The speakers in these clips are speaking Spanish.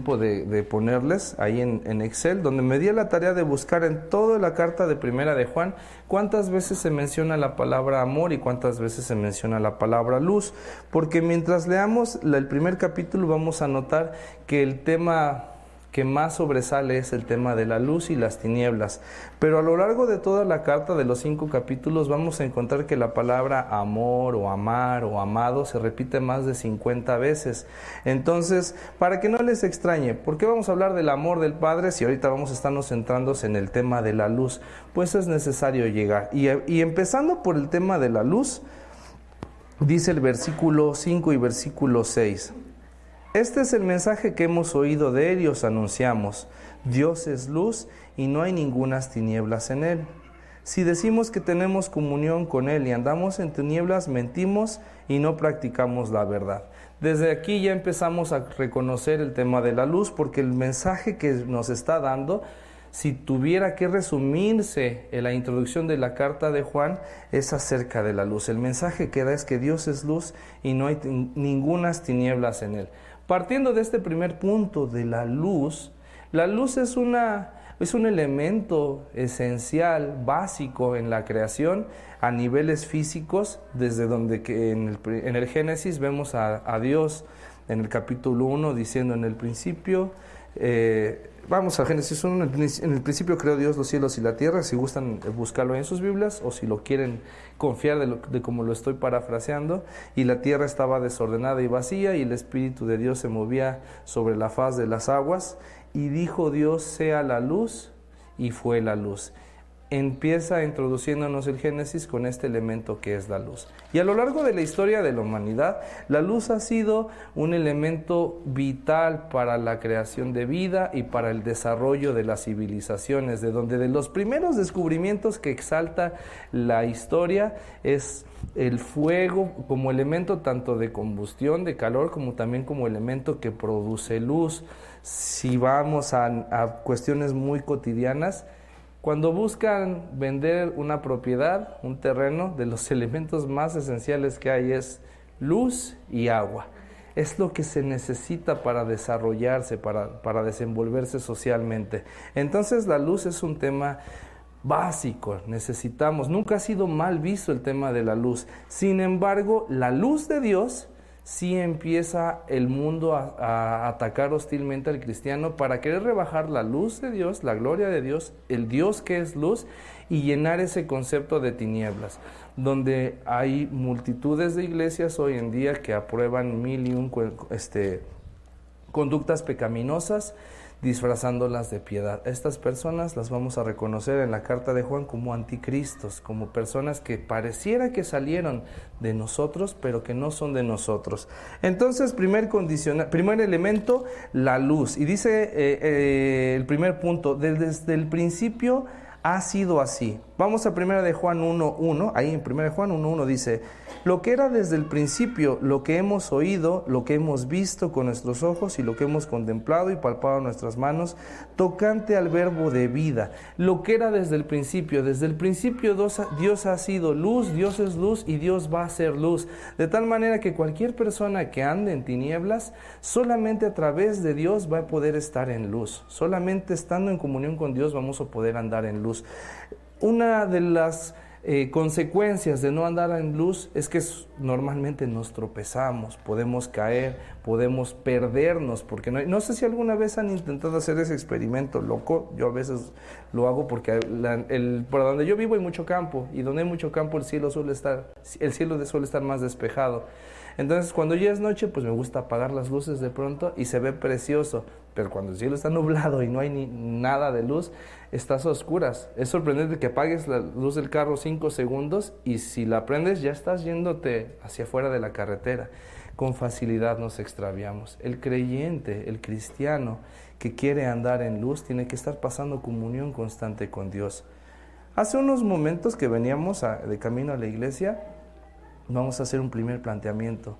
de, de, ponerles ahí en, en, Excel, donde me di la tarea de buscar en toda la carta de primera de Juan cuántas veces se menciona la palabra amor y cuántas veces se menciona la palabra luz, porque mientras leamos el primer capítulo vamos a notar que el tema que más sobresale es el tema de la luz y las tinieblas. Pero a lo largo de toda la carta de los cinco capítulos vamos a encontrar que la palabra amor o amar o amado se repite más de 50 veces. Entonces, para que no les extrañe, ¿por qué vamos a hablar del amor del Padre si ahorita vamos a estarnos centrando en el tema de la luz? Pues es necesario llegar. Y, y empezando por el tema de la luz, dice el versículo 5 y versículo 6. Este es el mensaje que hemos oído de Él y os anunciamos. Dios es luz y no hay ningunas tinieblas en Él. Si decimos que tenemos comunión con Él y andamos en tinieblas, mentimos y no practicamos la verdad. Desde aquí ya empezamos a reconocer el tema de la luz porque el mensaje que nos está dando, si tuviera que resumirse en la introducción de la carta de Juan, es acerca de la luz. El mensaje que da es que Dios es luz y no hay ningunas tinieblas en Él. Partiendo de este primer punto de la luz, la luz es, una, es un elemento esencial, básico en la creación a niveles físicos, desde donde que en, el, en el Génesis vemos a, a, Dios en el capítulo 1 diciendo en el principio, eh, Vamos a Génesis 1, en el principio creó Dios los cielos y la tierra, si gustan buscarlo en sus Biblias o si lo quieren confiar de, lo, de como lo estoy parafraseando, y la tierra estaba desordenada y vacía y el Espíritu de Dios se movía sobre la faz de las aguas. Y dijo Dios sea la luz y fue la luz empieza introduciéndonos el Génesis con este elemento que es la luz. Y a lo largo de la historia de la humanidad, la luz ha sido un elemento vital para la creación de vida y para el desarrollo de las civilizaciones, de donde de los primeros descubrimientos que exalta la historia es el fuego como elemento tanto de combustión, de calor, como también como elemento que produce luz. Si vamos a, cuestiones muy cotidianas, cuando buscan vender una propiedad, un terreno, de los elementos más esenciales que hay es luz y agua. Es lo que se necesita para desarrollarse, para, para desenvolverse socialmente. Entonces la luz es un tema básico, necesitamos. Nunca ha sido mal visto el tema de la luz. Sin embargo, la luz de Dios sí empieza el mundo a, atacar hostilmente al cristiano para querer rebajar la luz de Dios, la gloria de Dios, el Dios que es luz y llenar ese concepto de tinieblas, donde hay multitudes de iglesias hoy en día que aprueban mil y un este, conductas pecaminosas disfrazándolas de piedad. Estas personas las vamos a reconocer en la carta de Juan como anticristos, como personas que pareciera que salieron de nosotros, pero que no son de nosotros. Entonces, primer, primer elemento, la luz. Y dice eh, eh, el primer punto, desde el principio ha sido así. Vamos a primera de Juan 1.1, ahí en primera de Juan 1.1 dice, lo que era desde el principio, lo que hemos oído, lo que hemos visto con nuestros ojos y lo que hemos contemplado y palpado nuestras manos, tocante al verbo de vida, lo que era desde el principio, desde el principio Dios ha sido luz, Dios es luz y Dios va a ser luz, de tal manera que cualquier persona que ande en tinieblas, solamente a través de Dios va a poder estar en luz, solamente estando en comunión con Dios vamos a poder andar en luz. Una de las eh, consecuencias de no andar en luz es que normalmente nos tropezamos, podemos caer, podemos perdernos, porque no, no sé si alguna vez han intentado hacer ese experimento loco, yo a veces lo hago porque por donde yo vivo hay mucho campo y donde hay mucho campo el cielo suele estar, el cielo suele estar más despejado. Entonces, cuando ya es noche, pues me gusta apagar las luces de pronto y se ve precioso. Pero cuando el cielo está nublado y no hay ni nada de luz, estás oscuras. Es sorprendente que apagues la luz del carro cinco segundos y si la prendes ya estás yéndote hacia afuera de la carretera. Con facilidad nos extraviamos. El creyente, el cristiano que quiere andar en luz, tiene que estar pasando comunión constante con Dios. Hace unos momentos que veníamos de camino a la iglesia, vamos a hacer un primer planteamiento.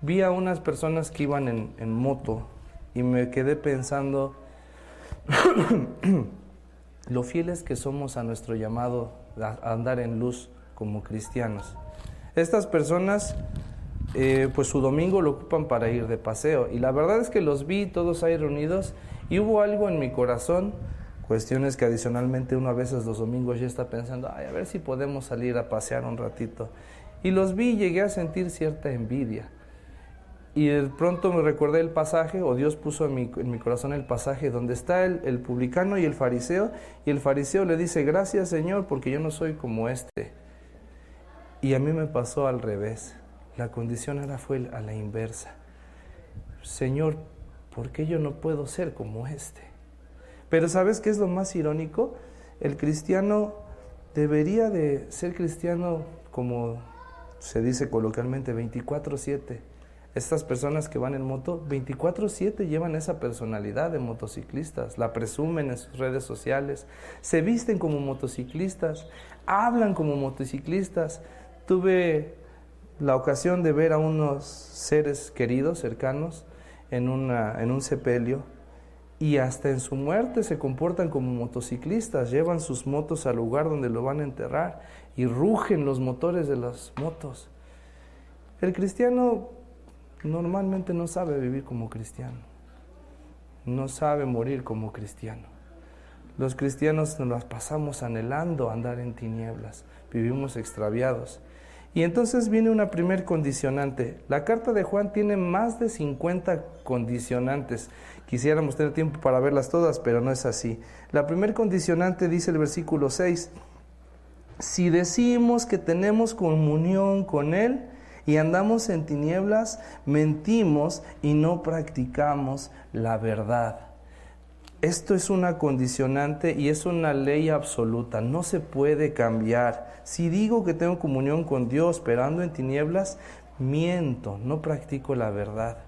Vi a unas personas que iban en, moto y me quedé pensando lo fieles que somos a nuestro llamado a andar en luz como cristianos. Estas personas eh, pues su domingo lo ocupan para ir de paseo. Y la verdad es que los vi todos ahí reunidos y hubo algo en mi corazón, cuestiones que adicionalmente uno a veces los domingos ya está pensando, Ay, a ver si podemos salir a pasear un ratito. Y los vi y llegué a sentir cierta envidia. Y de pronto me recordé el pasaje, o Dios puso en mi, corazón el pasaje donde está el, el, publicano y el fariseo, y el fariseo le dice, gracias Señor, porque yo no soy como este. Y a mí me pasó al revés. La condición ahora fue a la inversa. Señor, ¿por qué yo no puedo ser como este? Pero ¿sabes qué es lo más irónico? El cristiano debería de ser cristiano como se dice coloquialmente 24/7. Estas personas que van en moto 24/7 llevan esa personalidad de motociclistas, la presumen en sus redes sociales, se visten como motociclistas, hablan como motociclistas. Tuve la ocasión de ver a unos seres queridos, cercanos, en, una, en un sepelio y hasta en su muerte se comportan como motociclistas, llevan sus motos al lugar donde lo van a enterrar y rugen los motores de las motos. El cristiano normalmente no sabe vivir como cristiano, no sabe morir como cristiano. Los cristianos nos las pasamos anhelando andar en tinieblas, vivimos extraviados. Y entonces viene una primer condicionante. La carta de Juan tiene más de 50 condicionantes. Quisiéramos tener tiempo para verlas todas, pero no es así. La primer condicionante dice el versículo 6, si decimos que tenemos comunión con Él y andamos en tinieblas, mentimos y no practicamos la verdad. Esto es una condicionante y es una ley absoluta, no se puede cambiar. Si digo que tengo comunión con Dios, pero en tinieblas, miento, no practico la verdad.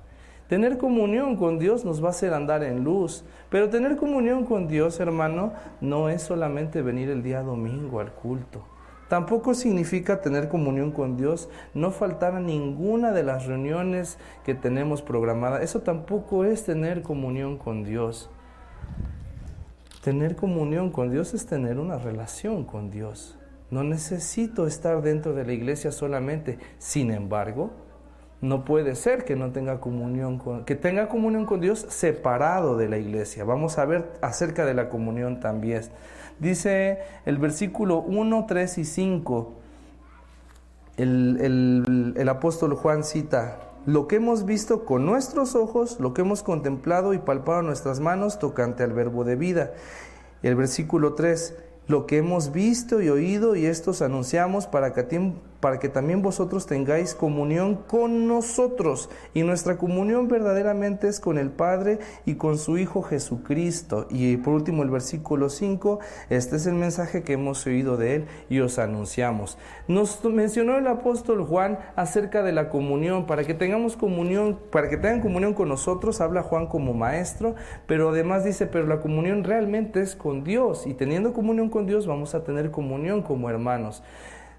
Tener comunión con Dios nos va a hacer andar en luz, pero tener comunión con Dios, hermano, no es solamente venir el día domingo al culto. Tampoco significa tener comunión con Dios, no faltar a ninguna de las reuniones que tenemos programadas. Eso tampoco es tener comunión con Dios. Tener comunión con Dios es tener una relación con Dios. No necesito estar dentro de la iglesia solamente. Sin embargo, no puede ser que no tenga comunión con que tenga comunión con Dios separado de la iglesia. Vamos a ver acerca de la comunión también. Dice el versículo 1, 3 y 5. El, el, el apóstol Juan cita, lo que hemos visto con nuestros ojos, lo que hemos contemplado y palpado nuestras manos tocante al verbo de vida. El versículo 3, lo que hemos visto y oído y estos anunciamos para que, para que también vosotros tengáis comunión con nosotros. Y nuestra comunión verdaderamente es con el Padre y con su Hijo Jesucristo. Y por último el versículo 5, este es el mensaje que hemos oído de Él y os anunciamos. Nos mencionó el apóstol Juan acerca de la comunión, para que tengamos comunión, para que tengan comunión con nosotros, habla Juan como maestro, pero además dice, pero la comunión realmente es con Dios y teniendo comunión con Dios vamos a tener comunión como hermanos.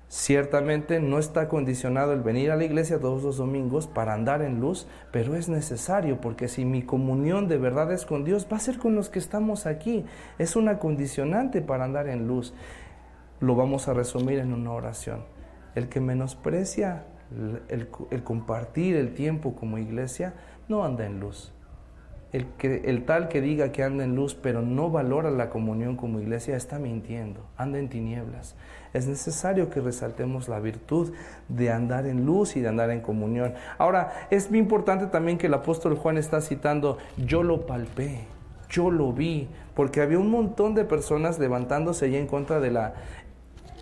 Ciertamente no está condicionado el venir a la iglesia todos los domingos para andar en luz, pero es necesario porque si mi comunión de verdad es con Dios, va a ser con los que estamos aquí. Es una condicionante para andar en luz. Lo vamos a resumir en una oración. El que menosprecia el, el compartir el tiempo como iglesia, no anda en luz. El, que, el tal que diga que anda en luz pero no valora la comunión como iglesia está mintiendo, anda en tinieblas. Es necesario que resaltemos la virtud de andar en luz y de andar en comunión. Ahora, es muy importante también que el apóstol Juan está citando, yo lo palpé, yo lo vi, porque había un montón de personas levantándose ya en contra de la,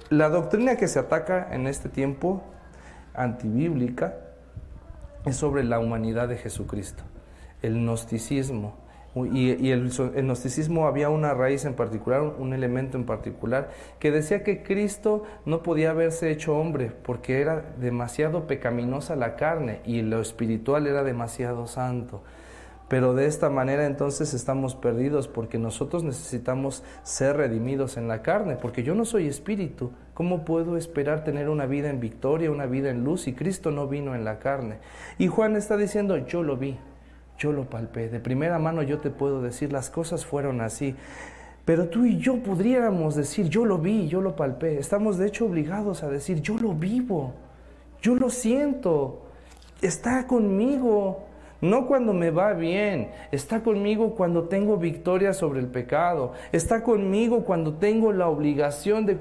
la doctrina que se ataca en este tiempo antibíblica, es sobre la humanidad de Jesucristo el gnosticismo. Y, el, el, gnosticismo había una raíz en particular, un elemento en particular, que decía que Cristo no podía haberse hecho hombre porque era demasiado pecaminosa la carne y lo espiritual era demasiado santo. Pero de esta manera entonces estamos perdidos porque nosotros necesitamos ser redimidos en la carne, porque yo no soy espíritu. ¿Cómo puedo esperar tener una vida en victoria, una vida en luz si Cristo no vino en la carne? Y Juan está diciendo, yo lo vi, yo lo palpé. De primera mano yo te puedo decir, las cosas fueron así. Pero tú y yo podríamos decir, yo lo vi, yo lo palpé. Estamos de hecho obligados a decir, yo lo vivo, yo lo siento. está conmigo. No cuando me va bien, está conmigo cuando tengo victoria sobre el pecado, está conmigo cuando tengo la obligación de,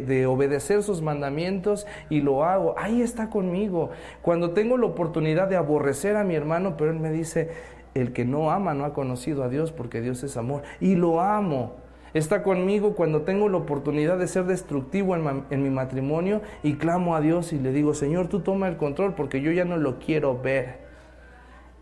de, obedecer sus mandamientos y lo hago. Ahí está conmigo. Cuando tengo la oportunidad de aborrecer a mi hermano, pero él me dice, el que no ama no ha conocido a Dios porque Dios es amor. Y lo amo. Está conmigo cuando tengo la oportunidad de ser destructivo en, en, mi matrimonio y clamo a Dios y le digo, Señor, tú toma el control porque yo ya no lo quiero ver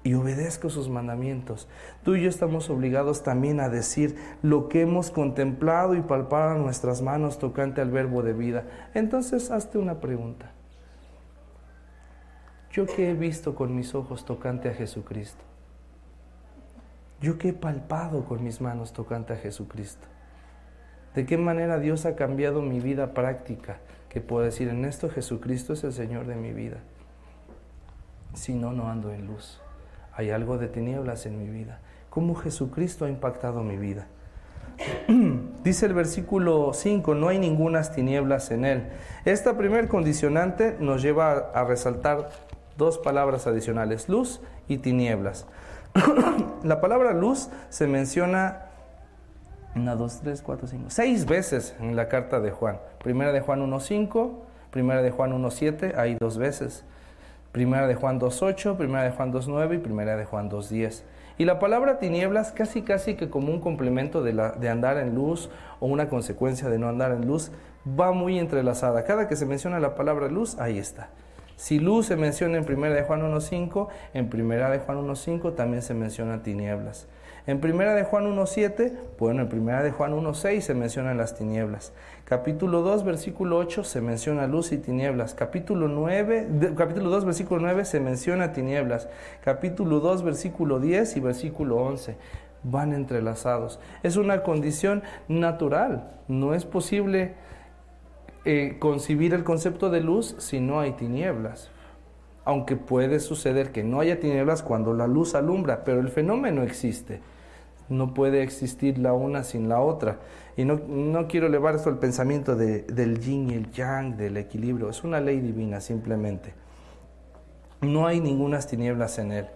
y obedezco sus mandamientos. Tú y yo estamos obligados también a decir lo que hemos contemplado y palpado a nuestras manos tocante al verbo de vida. Entonces, hazte una pregunta. ¿Yo qué he visto con mis ojos tocante a Jesucristo? ¿Yo qué he palpado con mis manos tocante a Jesucristo? ¿De qué manera Dios ha cambiado mi vida práctica? Que puedo decir, en esto Jesucristo es el Señor de mi vida. Si no, no ando en luz hay algo de tinieblas en mi vida. ¿Cómo Jesucristo ha impactado mi vida? Dice el versículo 5, no hay ningunas tinieblas en él. Esta primer condicionante nos lleva a, resaltar dos palabras adicionales, luz y tinieblas. la palabra luz se menciona una, dos, tres, cuatro, cinco, seis veces en la carta de Juan. Primera de Juan 1.5, primera de Juan 1.7, hay dos veces. Primera de Juan 2.8, Primera de Juan 2.9 y Primera de Juan 2.10. Y la palabra tinieblas casi casi que como un complemento de, la, de andar en luz o una consecuencia de no andar en luz, va muy entrelazada. Cada que se menciona la palabra luz, ahí está. Si luz se menciona en Primera de Juan 1.5, en Primera de Juan 1.5 también se menciona tinieblas. En Primera de Juan 1.7, bueno, en Primera de Juan 1.6 se mencionan las tinieblas. Capítulo 2, versículo 8 se menciona luz y tinieblas. Capítulo 9, capítulo 2, versículo 9 se menciona tinieblas. Capítulo 2, versículo 10 y versículo 11 van entrelazados. Es una condición natural. No es posible eh, el concepto de luz si no hay tinieblas. Aunque puede suceder que no haya tinieblas cuando la luz alumbra, pero el fenómeno existe. No puede existir la una sin la otra. Y no, no quiero elevar esto al pensamiento de, del yin y el yang, del equilibrio. Es una ley divina simplemente. No hay ninguna tinieblas en él.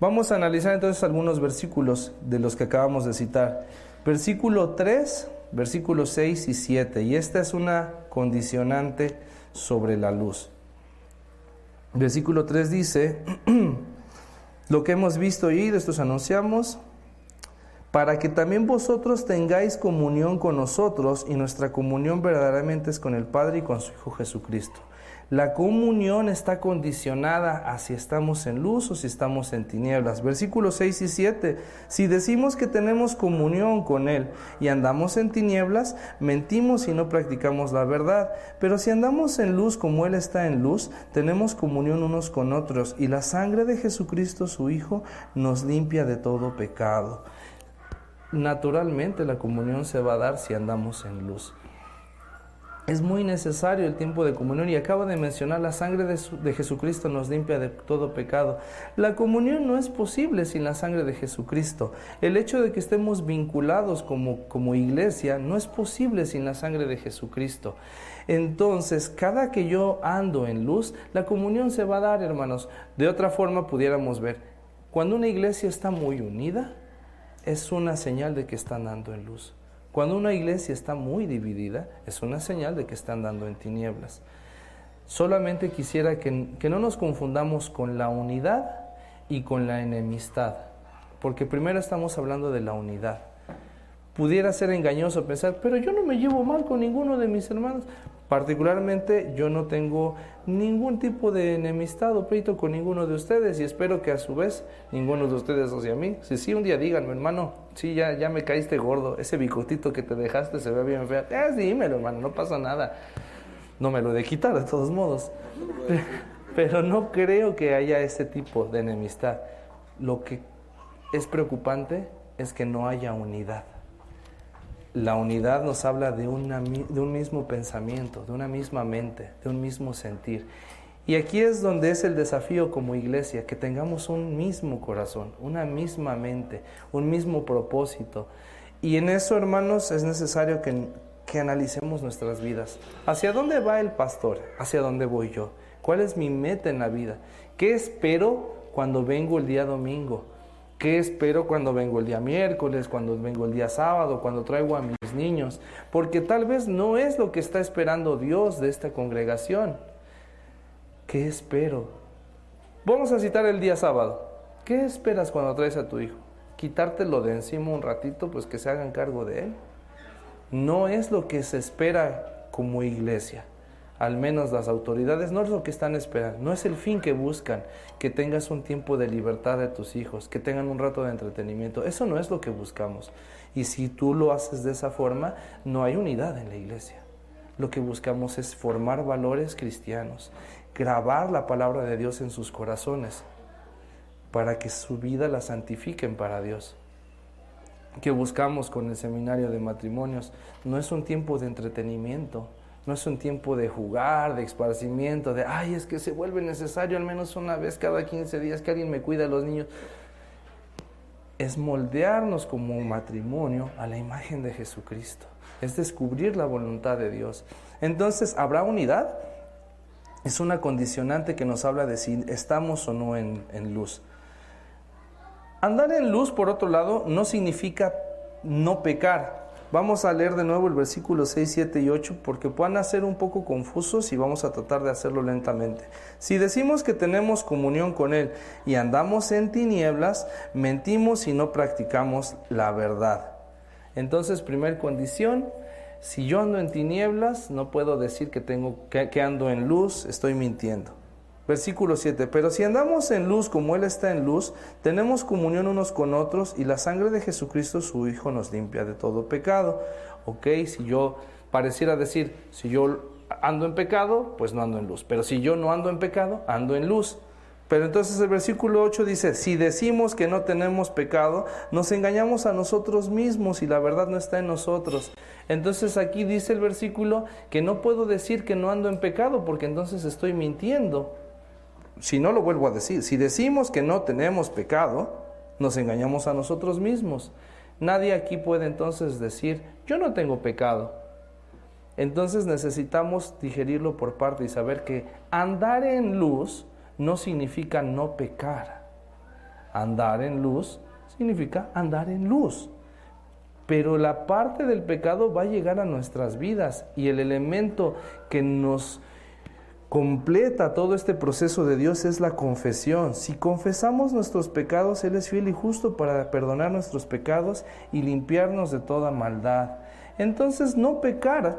Vamos a analizar entonces algunos versículos de los que acabamos de citar. Versículo 3, versículos 6 y 7. Y esta es una condicionante sobre la luz. Versículo 3 dice, lo que hemos visto y oído, esto anunciamos, para que también vosotros tengáis comunión con nosotros y nuestra comunión verdaderamente es con el Padre y con su Hijo Jesucristo. La comunión está condicionada a si estamos en luz o si estamos en tinieblas. Versículos 6 y 7. Si decimos que tenemos comunión con Él y andamos en tinieblas, mentimos y no practicamos la verdad. Pero si andamos en luz como Él está en luz, tenemos comunión unos con otros y la sangre de Jesucristo su Hijo nos limpia de todo pecado naturalmente la comunión se va a dar si andamos en luz. Es muy necesario el tiempo de comunión y acabo de mencionar la sangre de, Jesucristo nos limpia de todo pecado. La comunión no es posible sin la sangre de Jesucristo. El hecho de que estemos vinculados como, como iglesia no es posible sin la sangre de Jesucristo. Entonces, cada que yo ando en luz, la comunión se va a dar, hermanos. De otra forma pudiéramos ver, cuando una iglesia está muy unida, es una señal de que están dando en luz. Cuando una iglesia está muy dividida, es una señal de que están dando en tinieblas. Solamente quisiera que, que no nos confundamos con la unidad y con la enemistad, porque primero estamos hablando de la unidad. Pudiera ser engañoso pensar, pero yo no me llevo mal con ninguno de mis hermanos. Particularmente yo no tengo ningún tipo de enemistad o pleito con ninguno de ustedes y espero que a su vez ninguno de ustedes hacia mí. Si sí, un día díganme, hermano, sí, ya, ya me caíste gordo, ese bicotito que te dejaste se ve bien feo. Eh, dímelo, hermano, no pasa nada. No me lo de quitar de todos modos. Pero no creo que haya ese tipo de enemistad. Lo que es preocupante es que no haya unidad. La unidad nos habla de, de un mismo pensamiento, de una misma mente, de un mismo sentir. Y aquí es donde es el desafío como iglesia, que tengamos un mismo corazón, una misma mente, un mismo propósito. Y en eso, hermanos, es necesario que, que analicemos nuestras vidas. ¿Hacia dónde va el pastor? ¿Hacia dónde voy yo? ¿Cuál es mi meta en la vida? ¿Qué espero cuando vengo el día domingo? ¿Qué espero cuando vengo el día miércoles, cuando vengo el día sábado, cuando traigo a mis niños? Porque tal vez no es lo que está esperando Dios de esta congregación. ¿Qué espero? Vamos a citar el día sábado. ¿Qué esperas cuando traes a tu hijo? ¿Quitártelo de encima un ratito, pues que se hagan cargo de él? No es lo que se espera como iglesia al menos las autoridades, no es lo que están esperando, no es el fin que buscan, que tengas un tiempo de libertad de tus hijos, que tengan un rato de entretenimiento, eso no es lo que buscamos. Y si tú lo haces de esa forma, no hay unidad en la iglesia. Lo que buscamos es formar valores cristianos, grabar la palabra de Dios en sus corazones, para que su vida la santifiquen para Dios que buscamos con el seminario de matrimonios no es un tiempo de entretenimiento, no es un tiempo de jugar, de esparcimiento, de, ay, es que se vuelve necesario al menos una vez cada 15 días que alguien me cuida a los niños. Es moldearnos como un matrimonio a la imagen de Jesucristo. Es descubrir la voluntad de Dios. Entonces, ¿habrá unidad? Es una condicionante que nos habla de si estamos o no en, en luz. Andar en luz, por otro lado, no significa no pecar. Vamos a leer de nuevo el versículo 6, 7 y 8 porque puedan ser un poco confusos y vamos a tratar de hacerlo lentamente. Si decimos que tenemos comunión con Él y andamos en tinieblas, mentimos y no practicamos la verdad. Entonces, primer condición, si yo ando en tinieblas, no puedo decir que, tengo, que ando en luz, estoy mintiendo. Versículo 7. Pero si andamos en luz como Él está en luz, tenemos comunión unos con otros y la sangre de Jesucristo su Hijo nos limpia de todo pecado. Ok, si yo pareciera decir, si yo ando en pecado, pues no ando en luz. Pero si yo no ando en pecado, ando en luz. Pero entonces el versículo 8 dice, si decimos que no tenemos pecado, nos engañamos a nosotros mismos y la verdad no está en nosotros. Entonces aquí dice el versículo que no puedo decir que no ando en pecado porque entonces estoy mintiendo si no lo vuelvo a decir, si decimos que no tenemos pecado, nos engañamos a nosotros mismos. Nadie aquí puede entonces decir, yo no tengo pecado. Entonces necesitamos digerirlo por parte y saber que andar en luz no significa no pecar. Andar en luz significa andar en luz. Pero la parte del pecado va a llegar a nuestras vidas y el elemento que nos completa todo este proceso de Dios es la confesión. Si confesamos nuestros pecados, Él es fiel y justo para perdonar nuestros pecados y limpiarnos de toda maldad. Entonces no pecar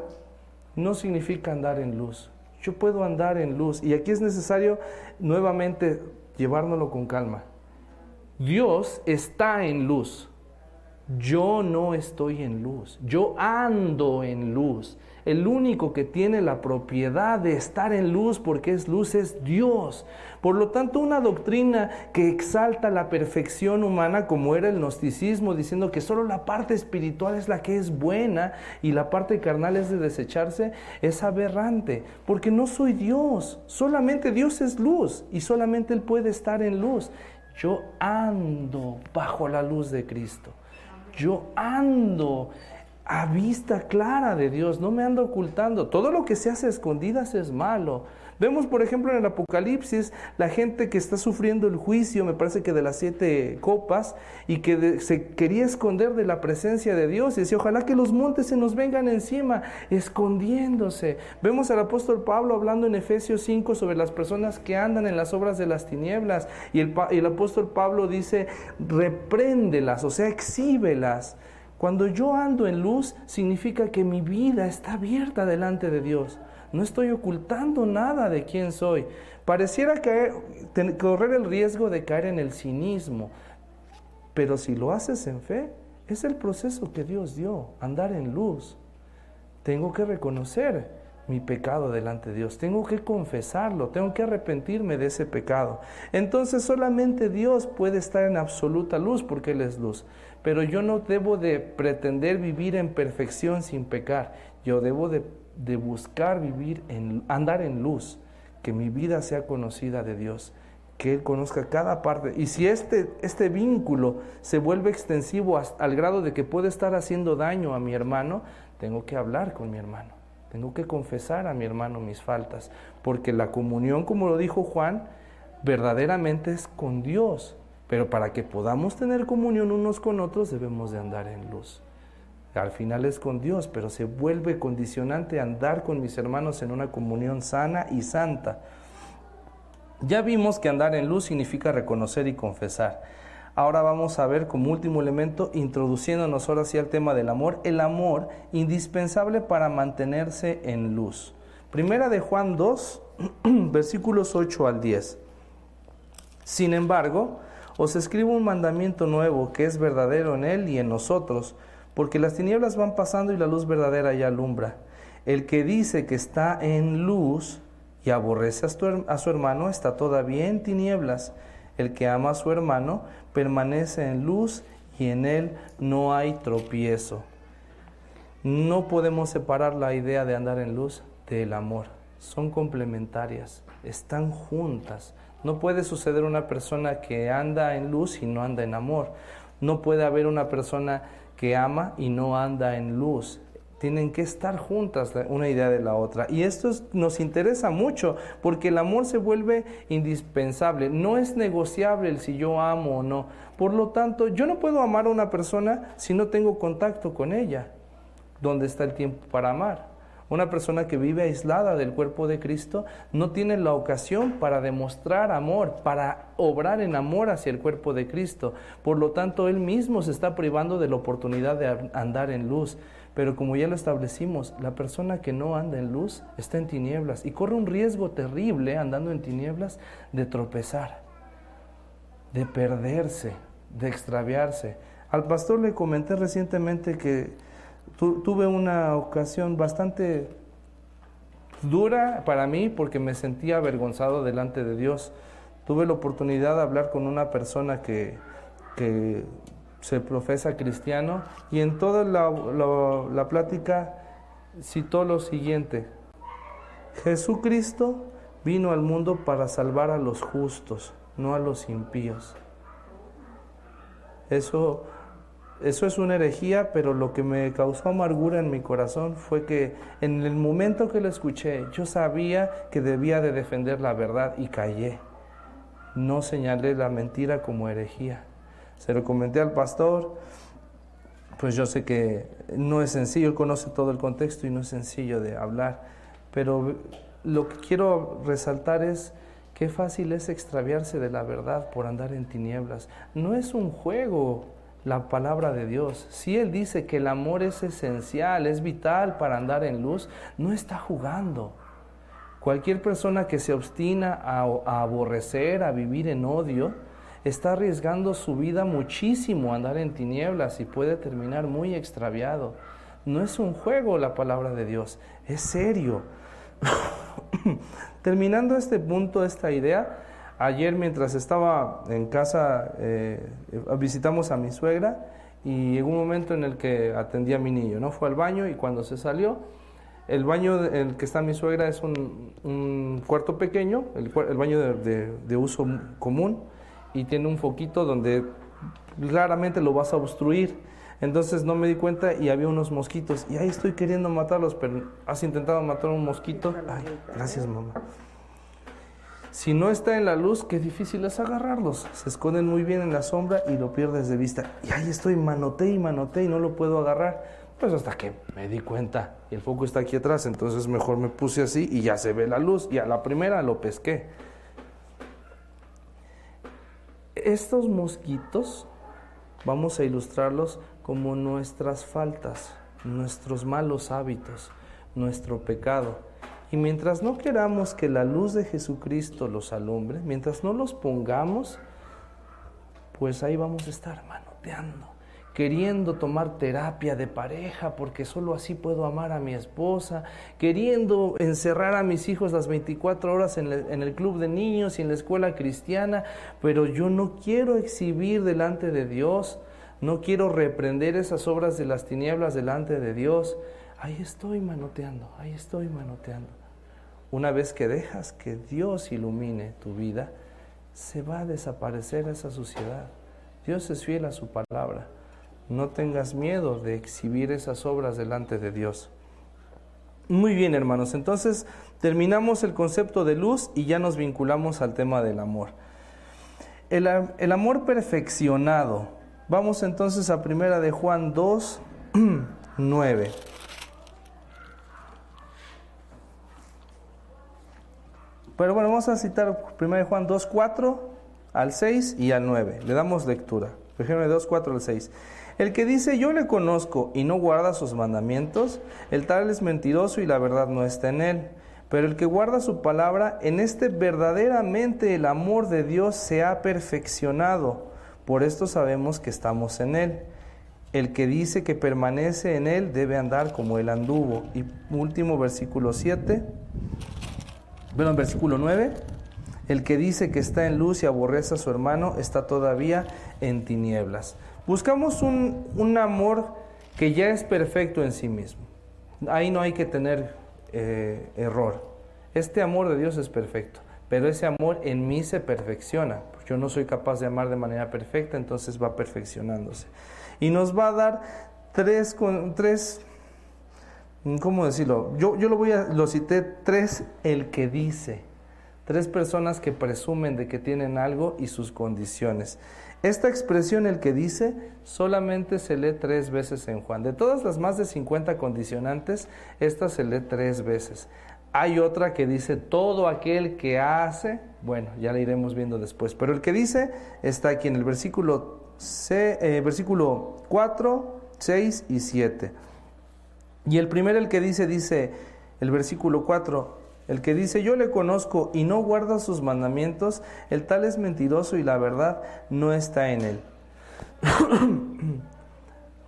no significa andar en luz. Yo puedo andar en luz y aquí es necesario nuevamente llevárnoslo con calma. Dios está en luz. Yo no estoy en luz. Yo ando en luz. El único que tiene la propiedad de estar en luz porque es luz es Dios. Por lo tanto, una doctrina que exalta la perfección humana como era el gnosticismo, diciendo que solo la parte espiritual es la que es buena y la parte carnal es de desecharse, es aberrante. Porque no soy Dios. Solamente Dios es luz y solamente Él puede estar en luz. Yo ando bajo la luz de Cristo. Yo ando a vista clara de Dios, no me ando ocultando. Todo lo que se hace a escondidas es malo. Vemos, por ejemplo, en el Apocalipsis, la gente que está sufriendo el juicio, me parece que de las siete copas, y que se quería esconder de la presencia de Dios, y decía, ojalá que los montes se nos vengan encima, escondiéndose. Vemos al apóstol Pablo hablando en Efesios 5 sobre las personas que andan en las obras de las tinieblas, y el, el apóstol Pablo dice, repréndelas, o sea, exhíbelas. Cuando yo ando en luz, significa que mi vida está abierta delante de Dios. No estoy ocultando nada de quién soy. Pareciera caer, correr el riesgo de caer en el cinismo. Pero si lo haces en fe, es el proceso que Dios dio, andar en luz. Tengo que reconocer mi pecado delante de Dios. Tengo que confesarlo, tengo que arrepentirme de ese pecado. Entonces solamente Dios puede estar en absoluta luz porque Él es luz. Pero yo no debo de pretender vivir en perfección sin pecar. Yo debo de, buscar vivir en, andar en luz, que mi vida sea conocida de Dios, que Él conozca cada parte. Y si este, este vínculo se vuelve extensivo al grado de que puede estar haciendo daño a mi hermano, tengo que hablar con mi hermano. Tengo que confesar a mi hermano mis faltas, porque la comunión, como lo dijo Juan, verdaderamente es con Dios. Pero para que podamos tener comunión unos con otros debemos de andar en luz. Al final es con Dios, pero se vuelve condicionante andar con mis hermanos en una comunión sana y santa. Ya vimos que andar en luz significa reconocer y confesar. Ahora vamos a ver como último elemento, introduciéndonos ahora sí al tema del amor, el amor indispensable para mantenerse en luz. Primera de Juan 2, versículos 8 al 10. Sin embargo, os escribo un mandamiento nuevo que es verdadero en él y en nosotros, porque las tinieblas van pasando y la luz verdadera ya alumbra. El que dice que está en luz y aborrece a su hermano está todavía en tinieblas. El que ama a su hermano permanece en luz y en él no hay tropiezo. No podemos separar la idea de andar en luz del amor. Son complementarias, están juntas. No puede suceder una persona que anda en luz y no anda en amor. No puede haber una persona que ama y no anda en luz tienen que estar juntas una idea de la otra. Y esto nos interesa mucho porque el amor se vuelve indispensable. No es negociable el si yo amo o no. Por lo tanto, yo no puedo amar a una persona si no tengo contacto con ella. ¿Dónde está el tiempo para amar? Una persona que vive aislada del cuerpo de Cristo no tiene la ocasión para demostrar amor, para obrar en amor hacia el cuerpo de Cristo. Por lo tanto, él mismo se está privando de la oportunidad de andar en luz. Pero como ya lo establecimos, la persona que no anda en luz está en tinieblas y corre un riesgo terrible andando en tinieblas de tropezar, de perderse, de extraviarse. Al pastor le comenté recientemente que tuve una ocasión bastante dura para mí porque me sentía avergonzado delante de Dios. Tuve la oportunidad de hablar con una persona que, que se profesa cristiano y en toda la, la, plática citó lo siguiente, Jesucristo vino al mundo para salvar a los justos, no a los impíos. Eso, eso es una herejía, pero lo que me causó amargura en mi corazón fue que en el momento que lo escuché, yo sabía que debía de defender la verdad y callé. No señalé la mentira como herejía se lo comenté al pastor, pues yo sé que no es sencillo, él conoce todo el contexto y no es sencillo de hablar, pero lo que quiero resaltar es qué fácil es extraviarse de la verdad por andar en tinieblas. No es un juego la palabra de Dios. Si Él dice que el amor es esencial, es vital para andar en luz, no está jugando. Cualquier persona que se obstina a, aborrecer, a vivir en odio, está arriesgando su vida muchísimo a andar en tinieblas y puede terminar muy extraviado. No es un juego la palabra de Dios, es serio. Terminando este punto, esta idea, ayer mientras estaba en casa eh, visitamos a mi suegra y llegó un momento en el que atendía a mi niño, ¿no? Fue al baño y cuando se salió, el baño en el que está mi suegra es un, cuarto pequeño, el, baño de uso común, y tiene un foquito donde raramente lo vas a obstruir. Entonces no me di cuenta y había unos mosquitos. Y ahí estoy queriendo matarlos, pero has intentado matar un mosquito. Ay, gracias mamá. Si no está en la luz, qué difícil es agarrarlos. Se esconden muy bien en la sombra y lo pierdes de vista. Y ahí estoy, manoté y manoté y no lo puedo agarrar. Pues hasta que me di cuenta. Y el foco está aquí atrás, entonces mejor me puse así y ya se ve la luz. Y a la primera lo pesqué. Estos mosquitos vamos a ilustrarlos como nuestras faltas, nuestros malos hábitos, nuestro pecado. Y mientras no queramos que la luz de Jesucristo los alumbre, mientras no los pongamos, pues ahí vamos a estar manoteando queriendo tomar terapia de pareja porque solo así puedo amar a mi esposa, queriendo encerrar a mis hijos las 24 horas en, el club de niños y en la escuela cristiana, pero yo no quiero exhibir delante de Dios, no quiero reprender esas obras de las tinieblas delante de Dios. Ahí estoy manoteando, ahí estoy manoteando. Una vez que dejas que Dios ilumine tu vida, se va a desaparecer esa suciedad. Dios es fiel a su palabra. No tengas miedo de exhibir esas obras delante de Dios. Muy bien, hermanos. Entonces, terminamos el concepto de luz y ya nos vinculamos al tema del amor. El, el amor perfeccionado. Vamos entonces a primera de Juan 2, 9. Pero bueno, vamos a citar 1 Juan 2, 4 al 6 y al 9. Le damos lectura. Ejemplo 2, 4 al 6. El que dice yo le conozco y no guarda sus mandamientos, el tal es mentiroso y la verdad no está en él. Pero el que guarda su palabra, en este verdaderamente el amor de Dios se ha perfeccionado. Por esto sabemos que estamos en él. El que dice que permanece en él debe andar como él anduvo. Y último versículo 7 en versículo 9. El que dice que está en luz y aborrece a su hermano está todavía en tinieblas. Buscamos un, un amor que ya es perfecto en sí mismo. Ahí no hay que tener eh, error. Este amor de Dios es perfecto, pero ese amor en mí se perfecciona. Yo no soy capaz de amar de manera perfecta, entonces va perfeccionándose. Y nos va a dar tres, tres ¿cómo decirlo? Yo, yo lo voy a, lo cité tres, el que dice. Tres personas que presumen de que tienen algo y sus condiciones. Esta expresión, el que dice, solamente se lee tres veces en Juan. De todas las más de 50 condicionantes, esta se lee tres veces. Hay otra que dice todo aquel que hace, bueno, ya la iremos viendo después, pero el que dice está aquí en el versículo, C, eh, versículo 4, 6 y 7. Y el primero, el que dice, dice el versículo 4, el que dice, yo le conozco y no guarda sus mandamientos, el tal es mentiroso y la verdad no está en él.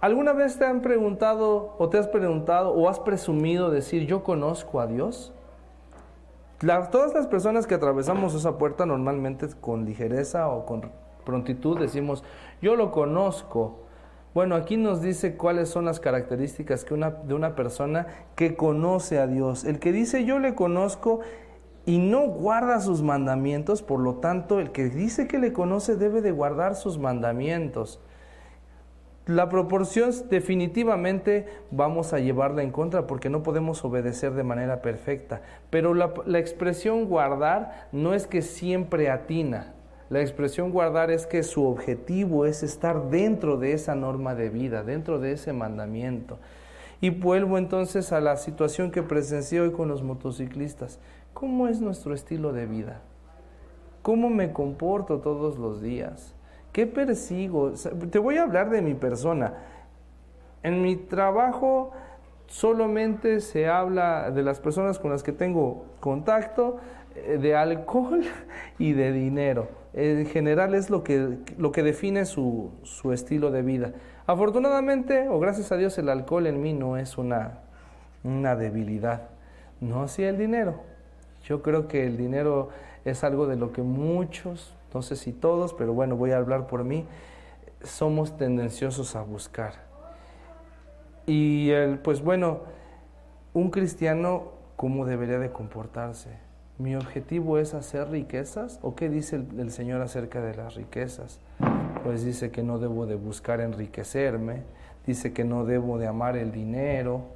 ¿Alguna vez te han preguntado o te has preguntado o has presumido decir, yo conozco a Dios? todas las personas que atravesamos esa puerta normalmente con ligereza o con prontitud decimos, yo lo conozco, bueno, aquí nos dice cuáles son las características que de una persona que conoce a Dios. El que dice yo le conozco y no guarda sus mandamientos, por lo tanto, el que dice que le conoce debe de guardar sus mandamientos. La proporción definitivamente vamos a llevarla en contra porque no podemos obedecer de manera perfecta, pero la, la expresión guardar no es que siempre atina, la expresión guardar es que su objetivo es estar dentro de esa norma de vida, dentro de ese mandamiento. Y vuelvo entonces a la situación que presencié hoy con los motociclistas. ¿Cómo es nuestro estilo de vida? ¿Cómo me comporto todos los días? ¿Qué persigo? Te voy a hablar de mi persona. En mi trabajo solamente se habla de las personas con las que tengo contacto, eh, de alcohol y de dinero en general es lo que, lo que define su, su, estilo de vida. Afortunadamente, o gracias a Dios, el alcohol en mí no es una, una debilidad, no así el dinero. Yo creo que el dinero es algo de lo que muchos, no sé si todos, pero bueno, voy a hablar por mí, somos tendenciosos a buscar. Y el, pues bueno, un cristiano, ¿cómo debería de comportarse? ¿Mi objetivo es hacer riquezas? ¿O qué dice el, Señor acerca de las riquezas? Pues dice que no debo de buscar enriquecerme, dice que no debo de amar el dinero,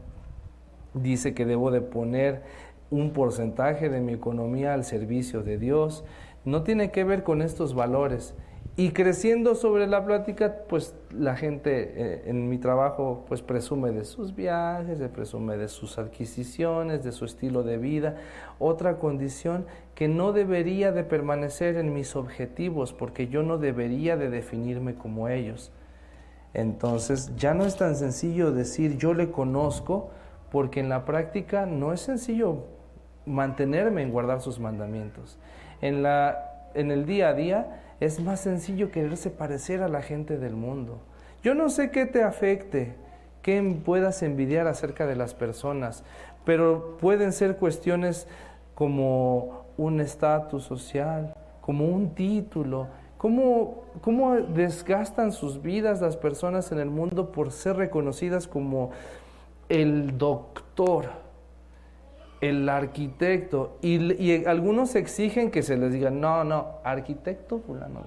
dice que debo de poner un porcentaje de mi economía al servicio de Dios. No tiene que ver con estos valores. Y creciendo sobre la plática, pues la gente eh, en mi trabajo pues presume de sus viajes, se presume de sus adquisiciones, de su estilo de vida. Otra condición que no debería de permanecer en mis objetivos porque yo no debería de definirme como ellos. Entonces ya no es tan sencillo decir yo le conozco porque en la práctica no es sencillo mantenerme en guardar sus mandamientos. En, la, en el día a día es más sencillo quererse parecer a la gente del mundo. Yo no sé qué te afecte, qué puedas envidiar acerca de las personas, pero pueden ser cuestiones como un estatus social, como un título, cómo, cómo desgastan sus vidas las personas en el mundo por ser reconocidas como el doctor el arquitecto y, algunos exigen que se les diga, no, no, arquitecto fulano.